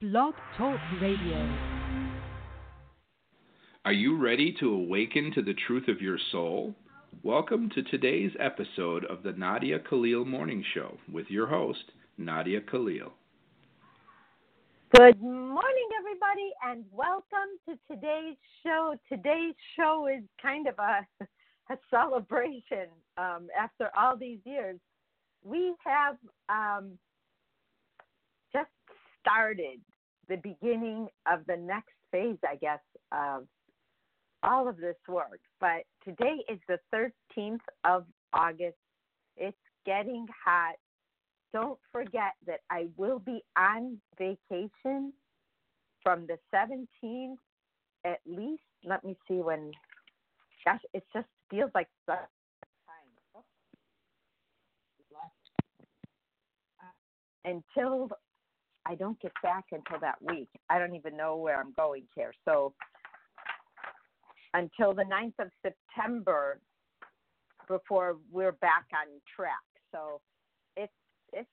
Blog Talk Radio. Are you ready to awaken to the truth of your soul? Welcome to today's episode of the Nadia Khalil Morning Show with your host, Nadia Khalil. Good morning, everybody, and welcome to today's show. Today's show is kind of a, a celebration um, after all these years. We have um, just started the beginning of the next phase, I guess, of all of this work. But today is the 13th of August. It's getting hot. Don't forget that I will be on vacation from the 17th at least. Let me see when. Gosh, it just feels like such time. Until I don't get back until that week. I don't even know where I'm going here. So until the 9th of September before we're back on track. So it's it's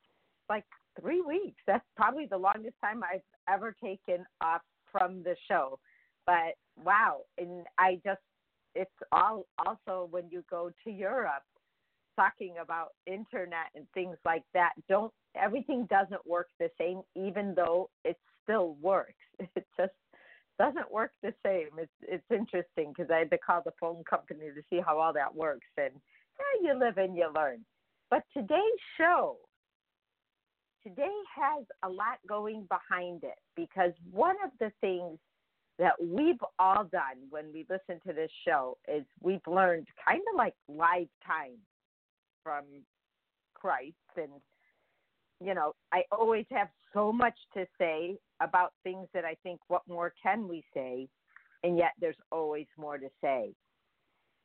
like 3 weeks. That's probably the longest time I've ever taken off from the show. But wow, and I just it's all also when you go to Europe talking about internet and things like that don't everything doesn't work the same even though it still works. It just doesn't work the same. It's it's interesting because i had to call the phone company to see how all that works and yeah, you live and you learn. But today's show today has a lot going behind it because one of the things that we've all done when we listen to this show is we've learned kind of like live time from Christ and you know, I always have so much to say about things that I think what more can we say and yet there's always more to say.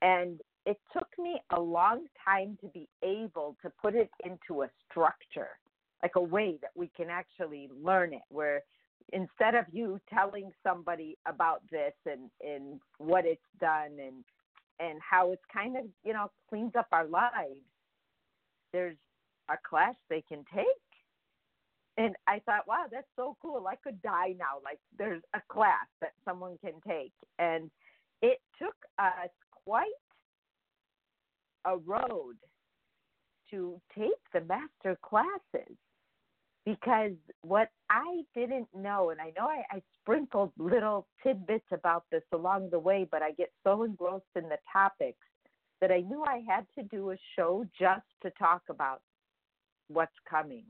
And it took me a long time to be able to put it into a structure, like a way that we can actually learn it where instead of you telling somebody about this and and what it's done and and how it's kind of you know cleans up our lives there's a class they can take. And I thought, wow, that's so cool. I could die now. Like there's a class that someone can take. And it took us quite a road to take the master classes because what I didn't know, and I know I, I sprinkled little tidbits about this along the way, but I get so engrossed in the topics that I knew I had to do a show just to talk about what's coming.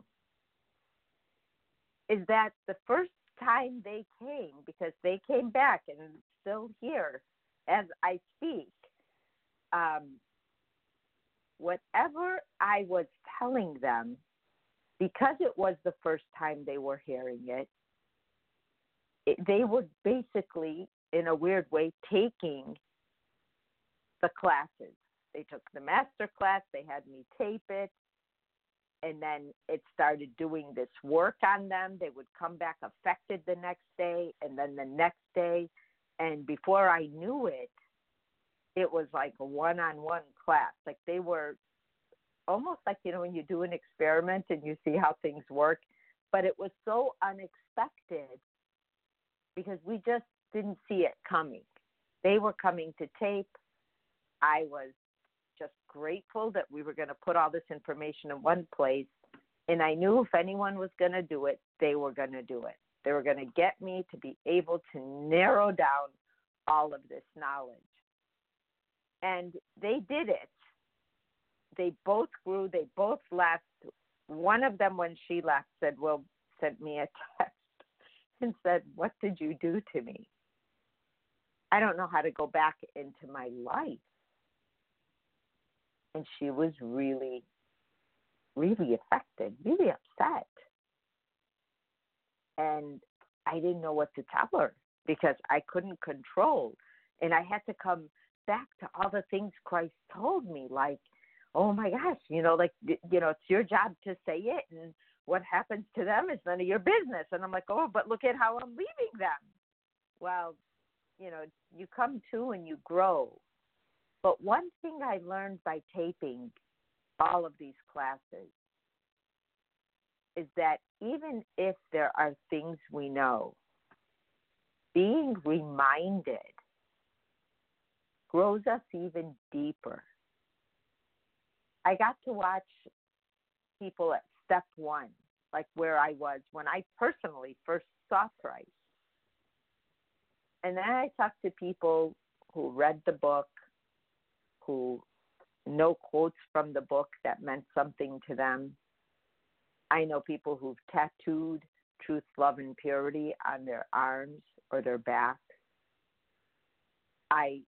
Is that the first time they came, because they came back and still here as I speak, um, whatever I was telling them, because it was the first time they were hearing it, it they were basically, in a weird way, taking the classes. They took the master class, they had me tape it, and then it started doing this work on them. They would come back affected the next day, and then the next day. And before I knew it, it was like a one on one class. Like they were almost like, you know, when you do an experiment and you see how things work. But it was so unexpected because we just didn't see it coming. They were coming to tape. I was just grateful that we were going to put all this information in one place. And I knew if anyone was going to do it, they were going to do it. They were going to get me to be able to narrow down all of this knowledge. And they did it. They both grew, they both left. One of them, when she left, said, Well, sent me a text and said, What did you do to me? I don't know how to go back into my life and she was really, really affected, really upset. And I didn't know what to tell her because I couldn't control. And I had to come back to all the things Christ told me, like, oh my gosh, you know, like, you know, it's your job to say it, and what happens to them is none of your business. And I'm like, oh, but look at how I'm leaving them. Well, you know, you come to and you grow but one thing I learned by taping all of these classes is that even if there are things we know, being reminded grows us even deeper. I got to watch people at step one, like where I was when I personally first saw Christ. And then I talked to people who read the book, who know quotes from the book that meant something to them. I know people who've tattooed truth, love, and purity on their arms or their back. I,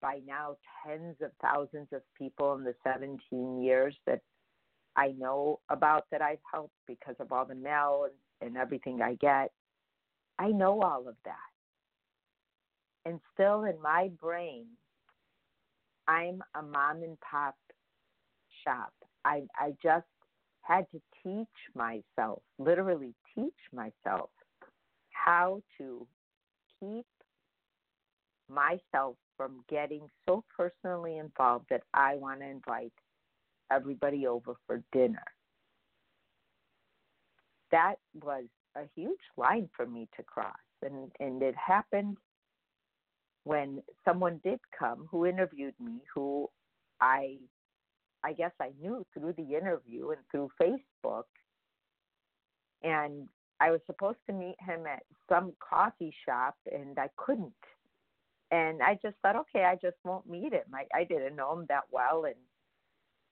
by now, tens of thousands of people in the 17 years that I know about that I've helped because of all the mail and, and everything I get. I know all of that. And still in my brain, I'm a mom and pop shop. I I just had to teach myself, literally teach myself how to keep myself from getting so personally involved that I want to invite everybody over for dinner. That was a huge line for me to cross. And, and it happened when someone did come who interviewed me, who I, I guess I knew through the interview and through Facebook. And I was supposed to meet him at some coffee shop, and I couldn't. And I just thought, okay, I just won't meet him. I, I didn't know him that well, and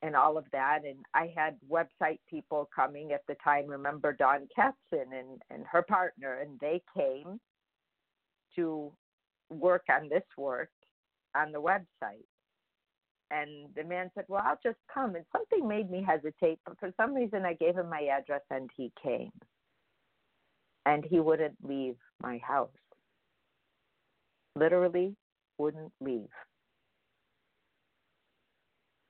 and all of that. And I had website people coming at the time. Remember Dawn Katzen and and her partner, and they came to work on this work on the website. And the man said, Well, I'll just come. And something made me hesitate, but for some reason I gave him my address and he came. And he wouldn't leave my house. Literally wouldn't leave.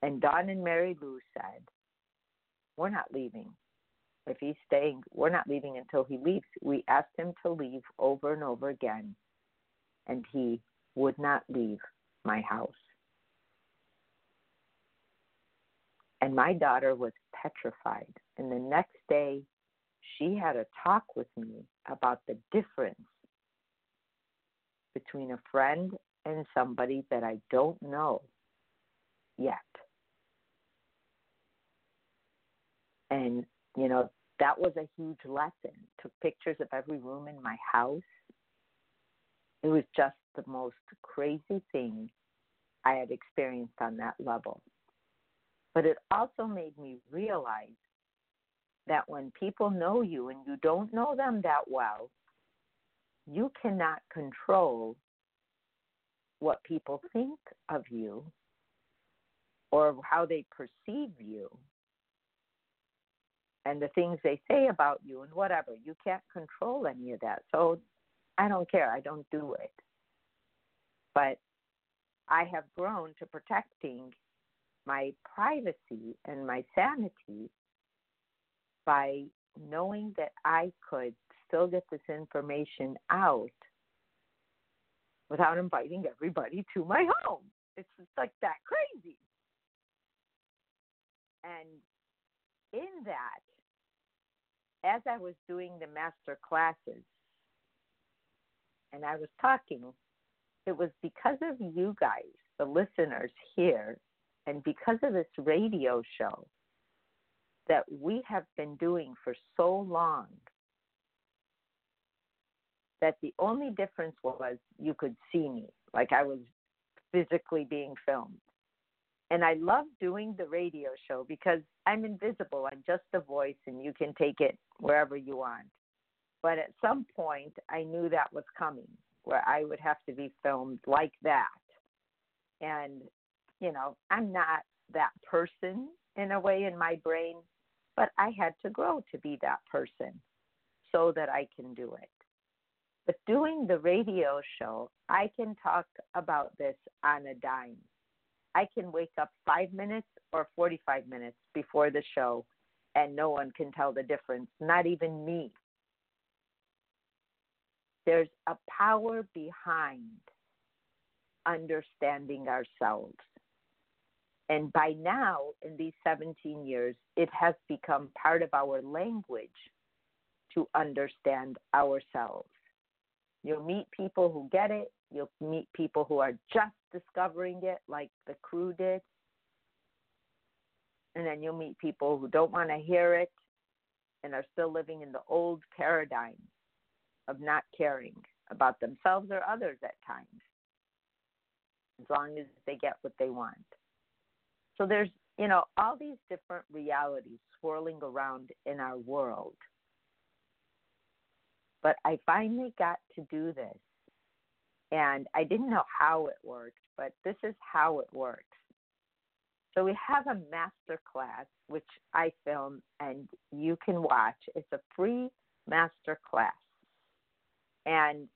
And Don and Mary Lou said, We're not leaving. If he's staying, we're not leaving until he leaves. We asked him to leave over and over again, and he would not leave my house. And my daughter was petrified. And the next day, she had a talk with me about the difference between a friend and somebody that I don't know yet. And, you know, that was a huge lesson. Took pictures of every room in my house. It was just the most crazy thing I had experienced on that level. But it also made me realize that when people know you and you don't know them that well, you cannot control what people think of you or how they perceive you and the things they say about you and whatever. You can't control any of that. So I don't care. I don't do it. But I have grown to protecting my privacy and my sanity by knowing that I could still get this information out without inviting everybody to my home. It's just like that crazy. And in that, as I was doing the master classes and I was talking, it was because of you guys, the listeners here, and because of this radio show that we have been doing for so long that the only difference was you could see me, like I was physically being filmed. And I love doing the radio show because I'm invisible. I'm just a voice and you can take it wherever you want. But at some point, I knew that was coming, where I would have to be filmed like that. And, you know, I'm not that person in a way in my brain, but I had to grow to be that person so that I can do it. But doing the radio show, I can talk about this on a dime. I can wake up five minutes or 45 minutes before the show and no one can tell the difference, not even me. There's a power behind understanding ourselves. And by now, in these 17 years, it has become part of our language to understand ourselves. You'll meet people who get it, you'll meet people who are just discovering it, like the crew did. And then you'll meet people who don't want to hear it and are still living in the old paradigm of not caring about themselves or others at times, as long as they get what they want. So there's, you know, all these different realities swirling around in our world. But I finally got to do this. And I didn't know how it worked, but this is how it works. So we have a master class, which I film and you can watch. It's a free master class. And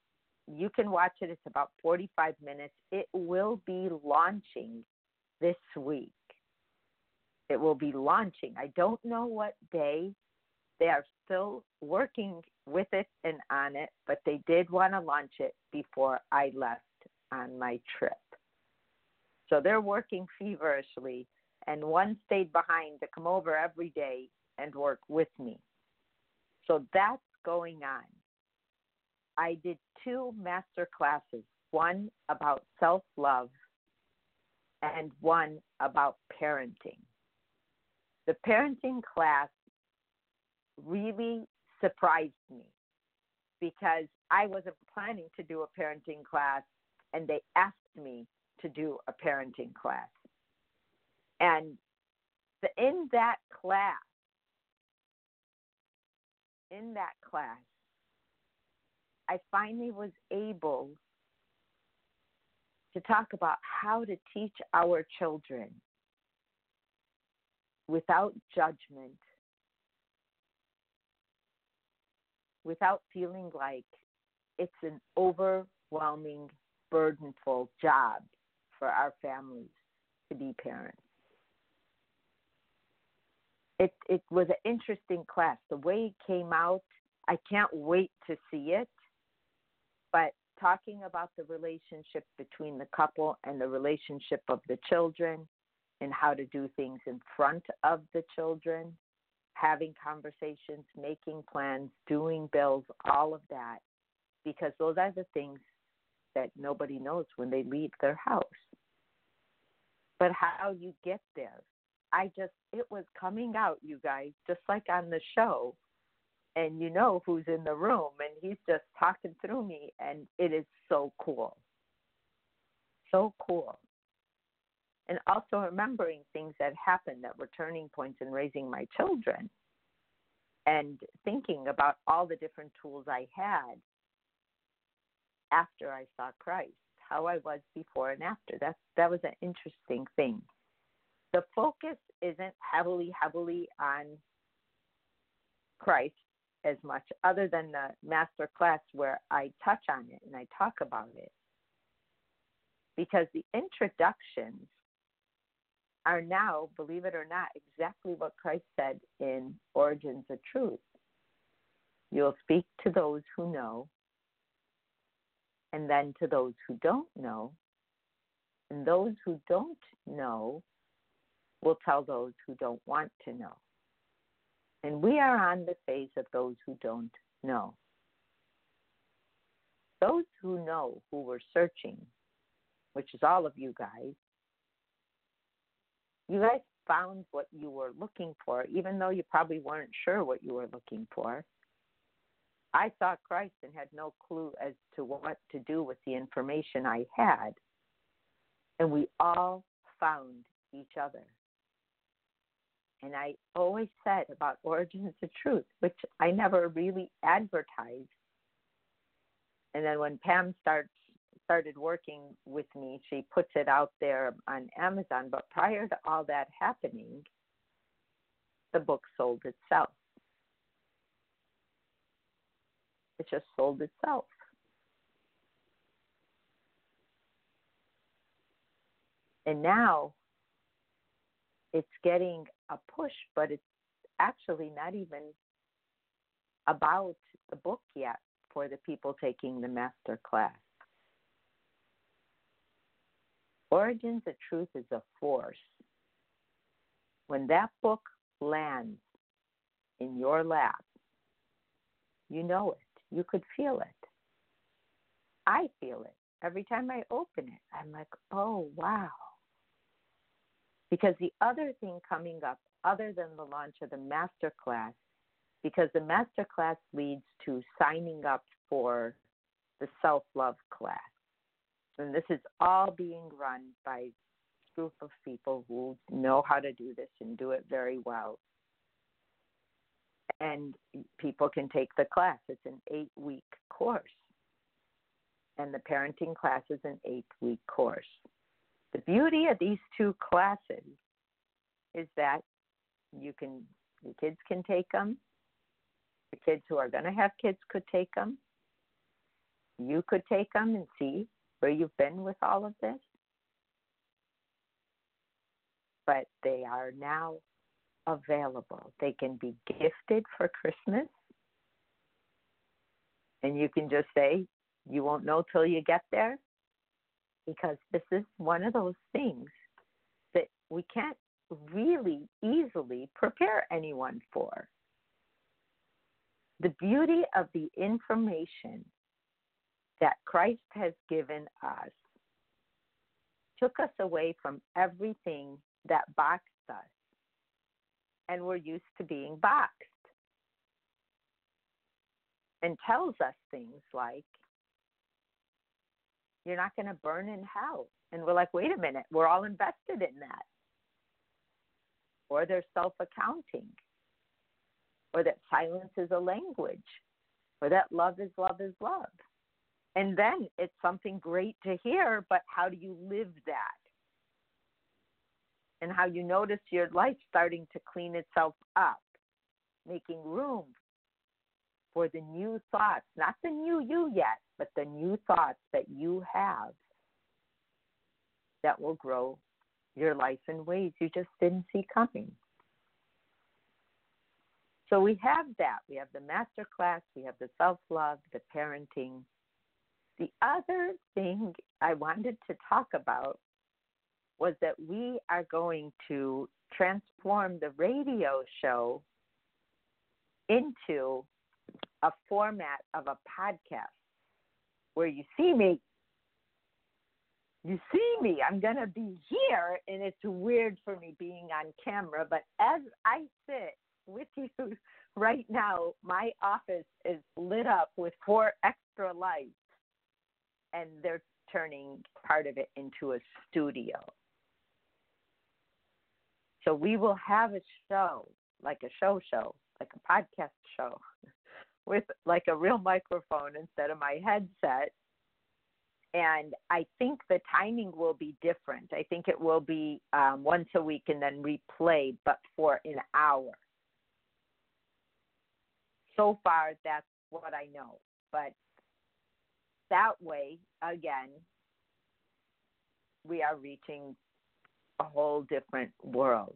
you can watch it. It's about 45 minutes. It will be launching this week. It will be launching. I don't know what day. They are still working with it and on it, but they did want to launch it before I left on my trip. So they're working feverishly, and one stayed behind to come over every day and work with me. So that's going on. I did two master classes one about self love and one about parenting. The parenting class really surprised me because I wasn't planning to do a parenting class and they asked me to do a parenting class. And in that class, in that class, I finally was able to talk about how to teach our children without judgment, without feeling like it's an overwhelming, burdenful job for our families to be parents. It it was an interesting class. The way it came out, I can't wait to see it. But talking about the relationship between the couple and the relationship of the children and how to do things in front of the children, having conversations, making plans, doing bills, all of that, because those are the things that nobody knows when they leave their house. But how you get there, I just, it was coming out, you guys, just like on the show and you know who's in the room and he's just talking through me and it is so cool. So cool. And also remembering things that happened that were turning points in raising my children and thinking about all the different tools i had after i saw christ how i was before and after. That that was an interesting thing. The focus isn't heavily heavily on Christ as much other than the master class where I touch on it and I talk about it. Because the introductions are now, believe it or not, exactly what Christ said in Origins of Truth. You'll speak to those who know, and then to those who don't know, and those who don't know will tell those who don't want to know. And we are on the phase of those who don't know. Those who know who were searching, which is all of you guys, you guys found what you were looking for, even though you probably weren't sure what you were looking for. I saw Christ and had no clue as to what to do with the information I had. And we all found each other. And I always said about Origins of Truth, which I never really advertised. And then when Pam starts started working with me, she puts it out there on Amazon. But prior to all that happening, the book sold itself. It just sold itself. And now it's getting a push, but it's actually not even about the book yet for the people taking the master class. Origins of Truth is a force when that book lands in your lap, you know it. You could feel it. I feel it every time I open it. I'm like, oh, wow. Because the other thing coming up, other than the launch of the master class, because the master class leads to signing up for the self love class. And this is all being run by a group of people who know how to do this and do it very well. And people can take the class. It's an eight week course. And the parenting class is an eight week course. The beauty of these two classes is that you can, the kids can take them. The kids who are going to have kids could take them. You could take them and see where you've been with all of this. But they are now available. They can be gifted for Christmas. And you can just say, you won't know till you get there. Because this is one of those things that we can't really easily prepare anyone for. The beauty of the information that Christ has given us took us away from everything that boxed us. And we're used to being boxed. And tells us things like, you're not going to burn in hell. And we're like, wait a minute, we're all invested in that. Or they're self accounting. Or that silence is a language. Or that love is love is love. And then it's something great to hear, but how do you live that? And how you notice your life starting to clean itself up, making room for the new thoughts, not the new you yet, but the new thoughts that you have that will grow your life in ways you just didn't see coming. So we have that. We have the master class, we have the self love, the parenting, the other thing I wanted to talk about was that we are going to transform the radio show into a format of a podcast where you see me. You see me. I'm going to be here, and it's weird for me being on camera. But as I sit with you right now, my office is lit up with four extra lights and they're turning part of it into a studio. So we will have a show, like a show show, like a podcast show, with like a real microphone instead of my headset. And I think the timing will be different. I think it will be um, once a week and then replay, but for an hour. So far, that's what I know. But that way, again, we are reaching a whole different world.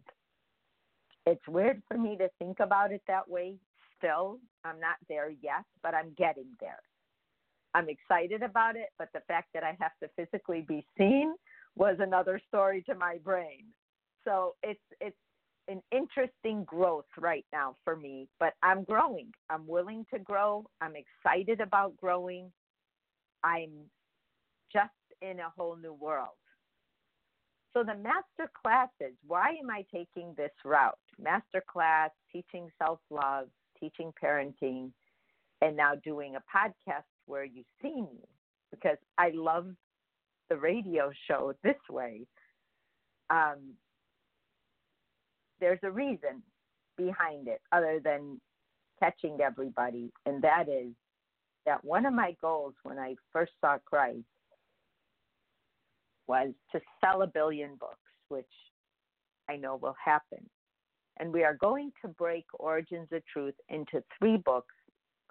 It's weird for me to think about it that way still. I'm not there yet, but I'm getting there. I'm excited about it, but the fact that I have to physically be seen was another story to my brain. So it's it's an interesting growth right now for me, but I'm growing. I'm willing to grow. I'm excited about growing. I'm just in a whole new world. So the master classes, why am I taking this route? Master class, teaching self-love, teaching parenting, and now doing a podcast where you see me because I love the radio show this way. Um, there's a reason behind it other than catching everybody, and that is that one of my goals when I first saw Christ was to sell a billion books, which I know will happen. And we are going to break Origins of Truth into three books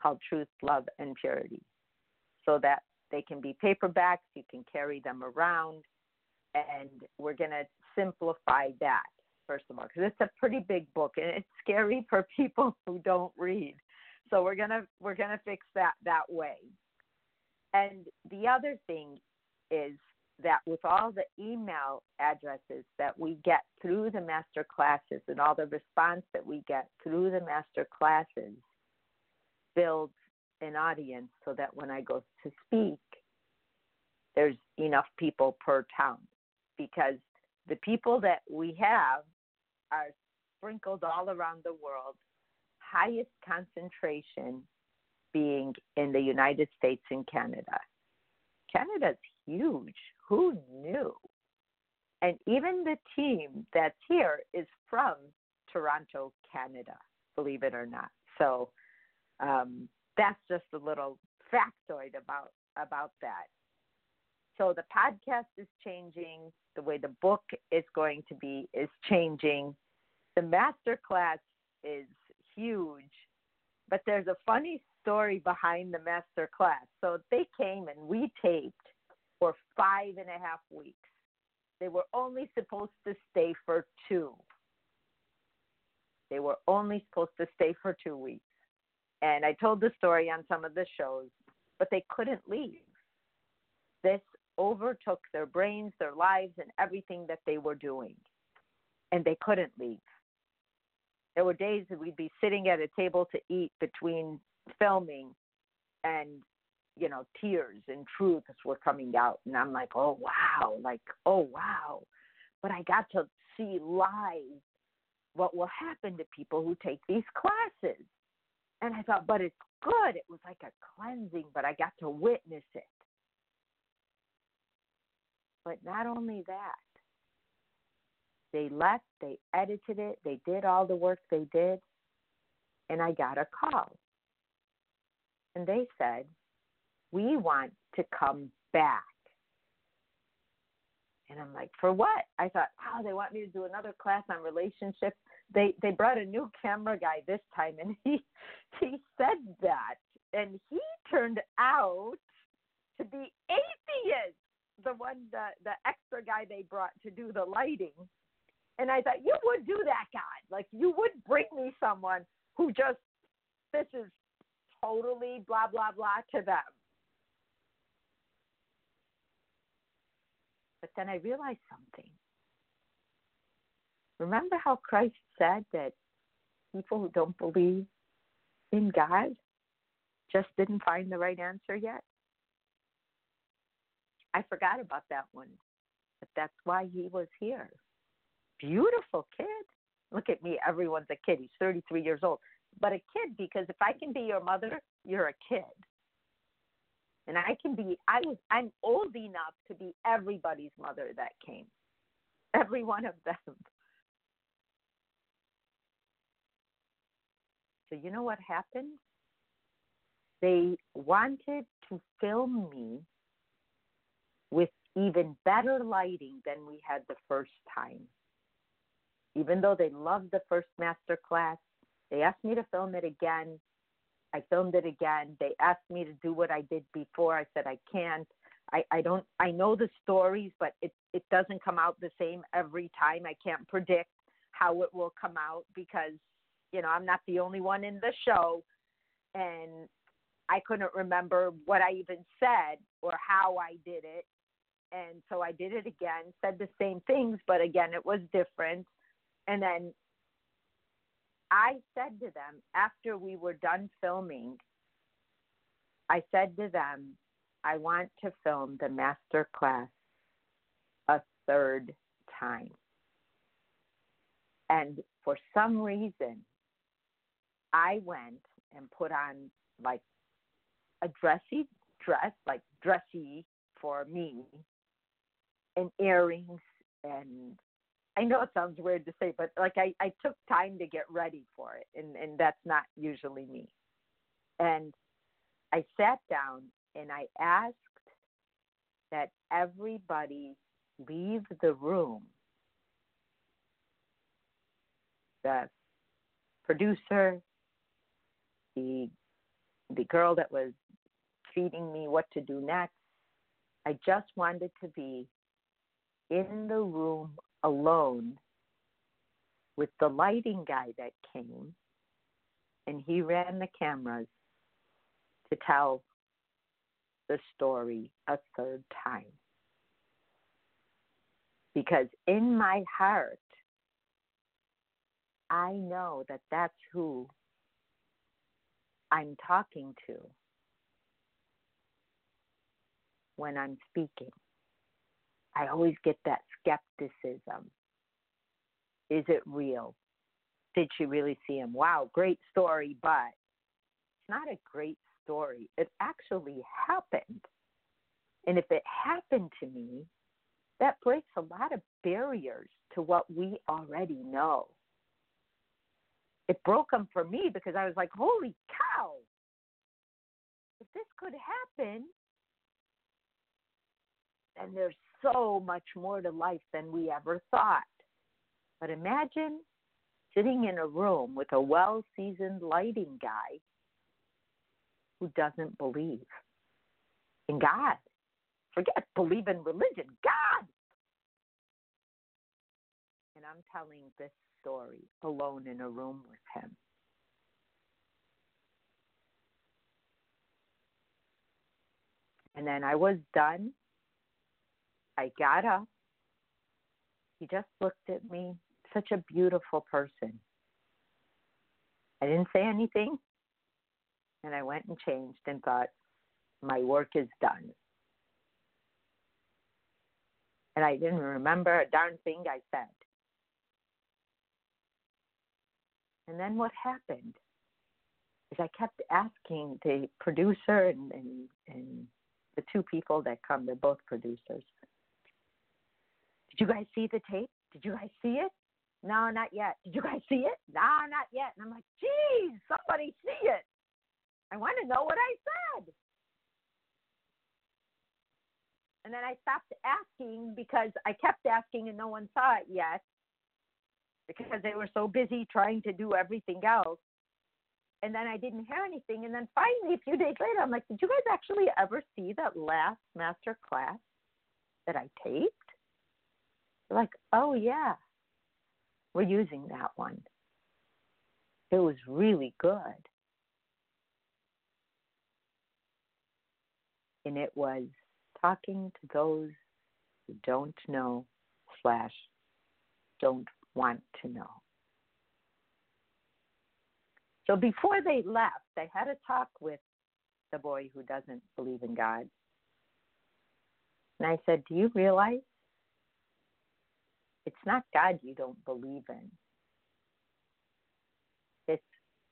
called Truth, Love, and Purity so that they can be paperbacks, you can carry them around, and we're going to simplify that first of all because it's a pretty big book and it's scary for people who don't read so we're gonna we're gonna fix that that way. And the other thing is that with all the email addresses that we get through the master classes and all the response that we get through the master classes builds an audience so that when I go to speak, there's enough people per town because the people that we have are sprinkled all around the world, highest concentration being in the United States and Canada. Canada's huge. Who knew? And even the team that's here is from Toronto, Canada, believe it or not. So um, that's just a little factoid about about that. So the podcast is changing. The way the book is going to be is changing. The master class is huge, but there's a funny story behind the master class. So they came and we taped for five and a half weeks. They were only supposed to stay for two. They were only supposed to stay for two weeks. And I told the story on some of the shows, but they couldn't leave. This overtook their brains, their lives, and everything that they were doing. And they couldn't leave. There were days that we'd be sitting at a table to eat between filming and you know tears and truths were coming out and i'm like oh wow like oh wow. But i got to see live what will happen to people who take these classes. And i thought but it's good. It was like a cleansing but i got to witness it. But not only that they left they edited it they did all the work they did and i got a call. And they said we want to come back. And I'm like, for what? I thought, oh, they want me to do another class on relationships. They they brought a new camera guy this time, and he he said that, and he turned out to be atheist. The one the the extra guy they brought to do the lighting, and I thought you would do that, God. Like you would bring me someone who just this is totally blah blah blah to them. But then I realized something. Remember how Christ said that people who don't believe in God just didn't find the right answer yet? I forgot about that one. But that's why he was here. Beautiful kid. Look at me. Everyone's a kid. He's 33 years old. But a kid, because if I can be your mother, you're a kid and I can be I was I'm old enough to be everybody's mother that came. Every one of them. So you know what happened? They wanted to film me with even better lighting than we had the first time. Even though they loved the first master class, they asked me to film it again I filmed it again. They asked me to do what I did before. I said I can't. I, I don't I know the stories, but it it doesn't come out the same every time. I can't predict how it will come out because you know I'm not the only one in the show, and I couldn't remember what I even said or how I did it, and so I did it again. Said the same things, but again it was different. And then I said to them after we were done filming, I said to them, I want to film the master class a third time. And for some reason, I went and put on like a dressy dress, like dressy for me, and earrings and I know it sounds weird to say, but like I, I took time to get ready for it, and, and that's not usually me. And I sat down and I asked that everybody leave the room. The producer, the the girl that was feeding me what to do next. I just wanted to be in the room alone with the lighting guy that came, and he ran the cameras to tell the story a third time. because in my heart, I know that that's who I'm talking to when I'm speaking. I always get that skepticism. Is it real? Did she really see him? Wow, great story, but it's not a great story. It actually happened. And if it happened to me, that breaks a lot of barriers to what we already know. It broke them for me because I was like, holy cow, if this could happen, then there's so much more to life than we ever thought. But imagine sitting in a room with a well seasoned lighting guy who doesn't believe in God. Forget believe in religion, God. And I'm telling this story alone in a room with him. And then I was done. I got up. He just looked at me, such a beautiful person. I didn't say anything. And I went and changed and thought, my work is done. And I didn't remember a darn thing I said. And then what happened is I kept asking the producer and, and, and the two people that come, they're both producers. Did you guys see the tape? Did you guys see it? No, not yet. Did you guys see it? No, not yet. And I'm like, geez, somebody see it. I want to know what I said. And then I stopped asking because I kept asking and no one saw it yet because they were so busy trying to do everything else. And then I didn't hear anything. And then finally, a few days later, I'm like, did you guys actually ever see that last master class that I taped? They're like, oh, yeah, we're using that one. It was really good. And it was talking to those who don't know slash don't want to know. So before they left, they had a talk with the boy who doesn't believe in God. And I said, Do you realize it's not God you don't believe in? It's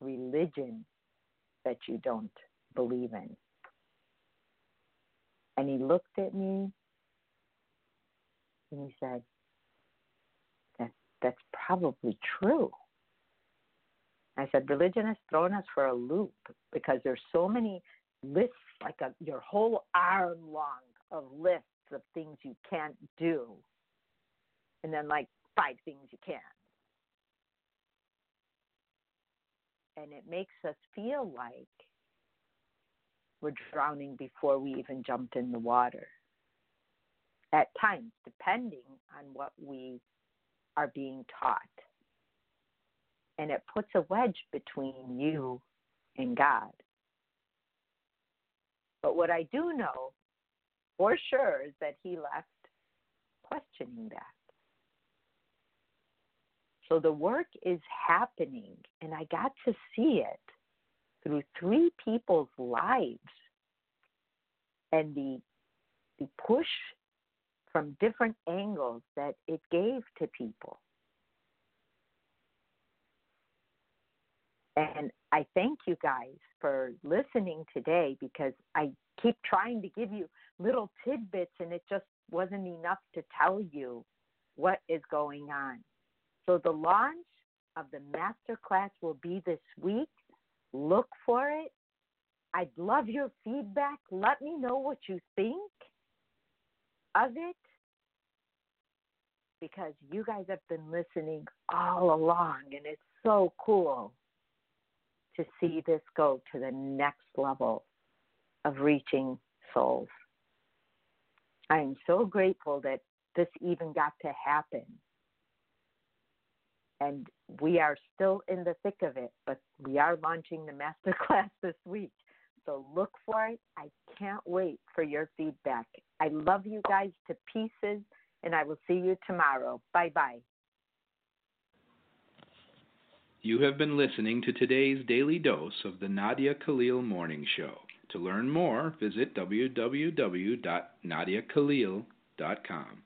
religion that you don't believe in. And he looked at me and he said, that's probably true. I said, religion has thrown us for a loop because there's so many lists, like a, your whole arm long of lists of things you can't do, and then like five things you can. And it makes us feel like we're drowning before we even jumped in the water. At times, depending on what we are being taught. And it puts a wedge between you and God. But what I do know for sure is that he left questioning that. So the work is happening, and I got to see it through three people's lives and the the push from different angles that it gave to people. And I thank you guys for listening today because I keep trying to give you little tidbits and it just wasn't enough to tell you what is going on. So the launch of the master class will be this week. Look for it. I'd love your feedback. Let me know what you think of it because you guys have been listening all along, and it's so cool to see this go to the next level of reaching souls. I am so grateful that this even got to happen and we are still in the thick of it, but we are launching the masterclass this week. So look for it. I can't wait for your feedback. I love you guys to pieces, and I will see you tomorrow. Bye bye. You have been listening to today's daily dose of the Nadia Khalil Morning Show. To learn more, visit www.nadiakhalil.com.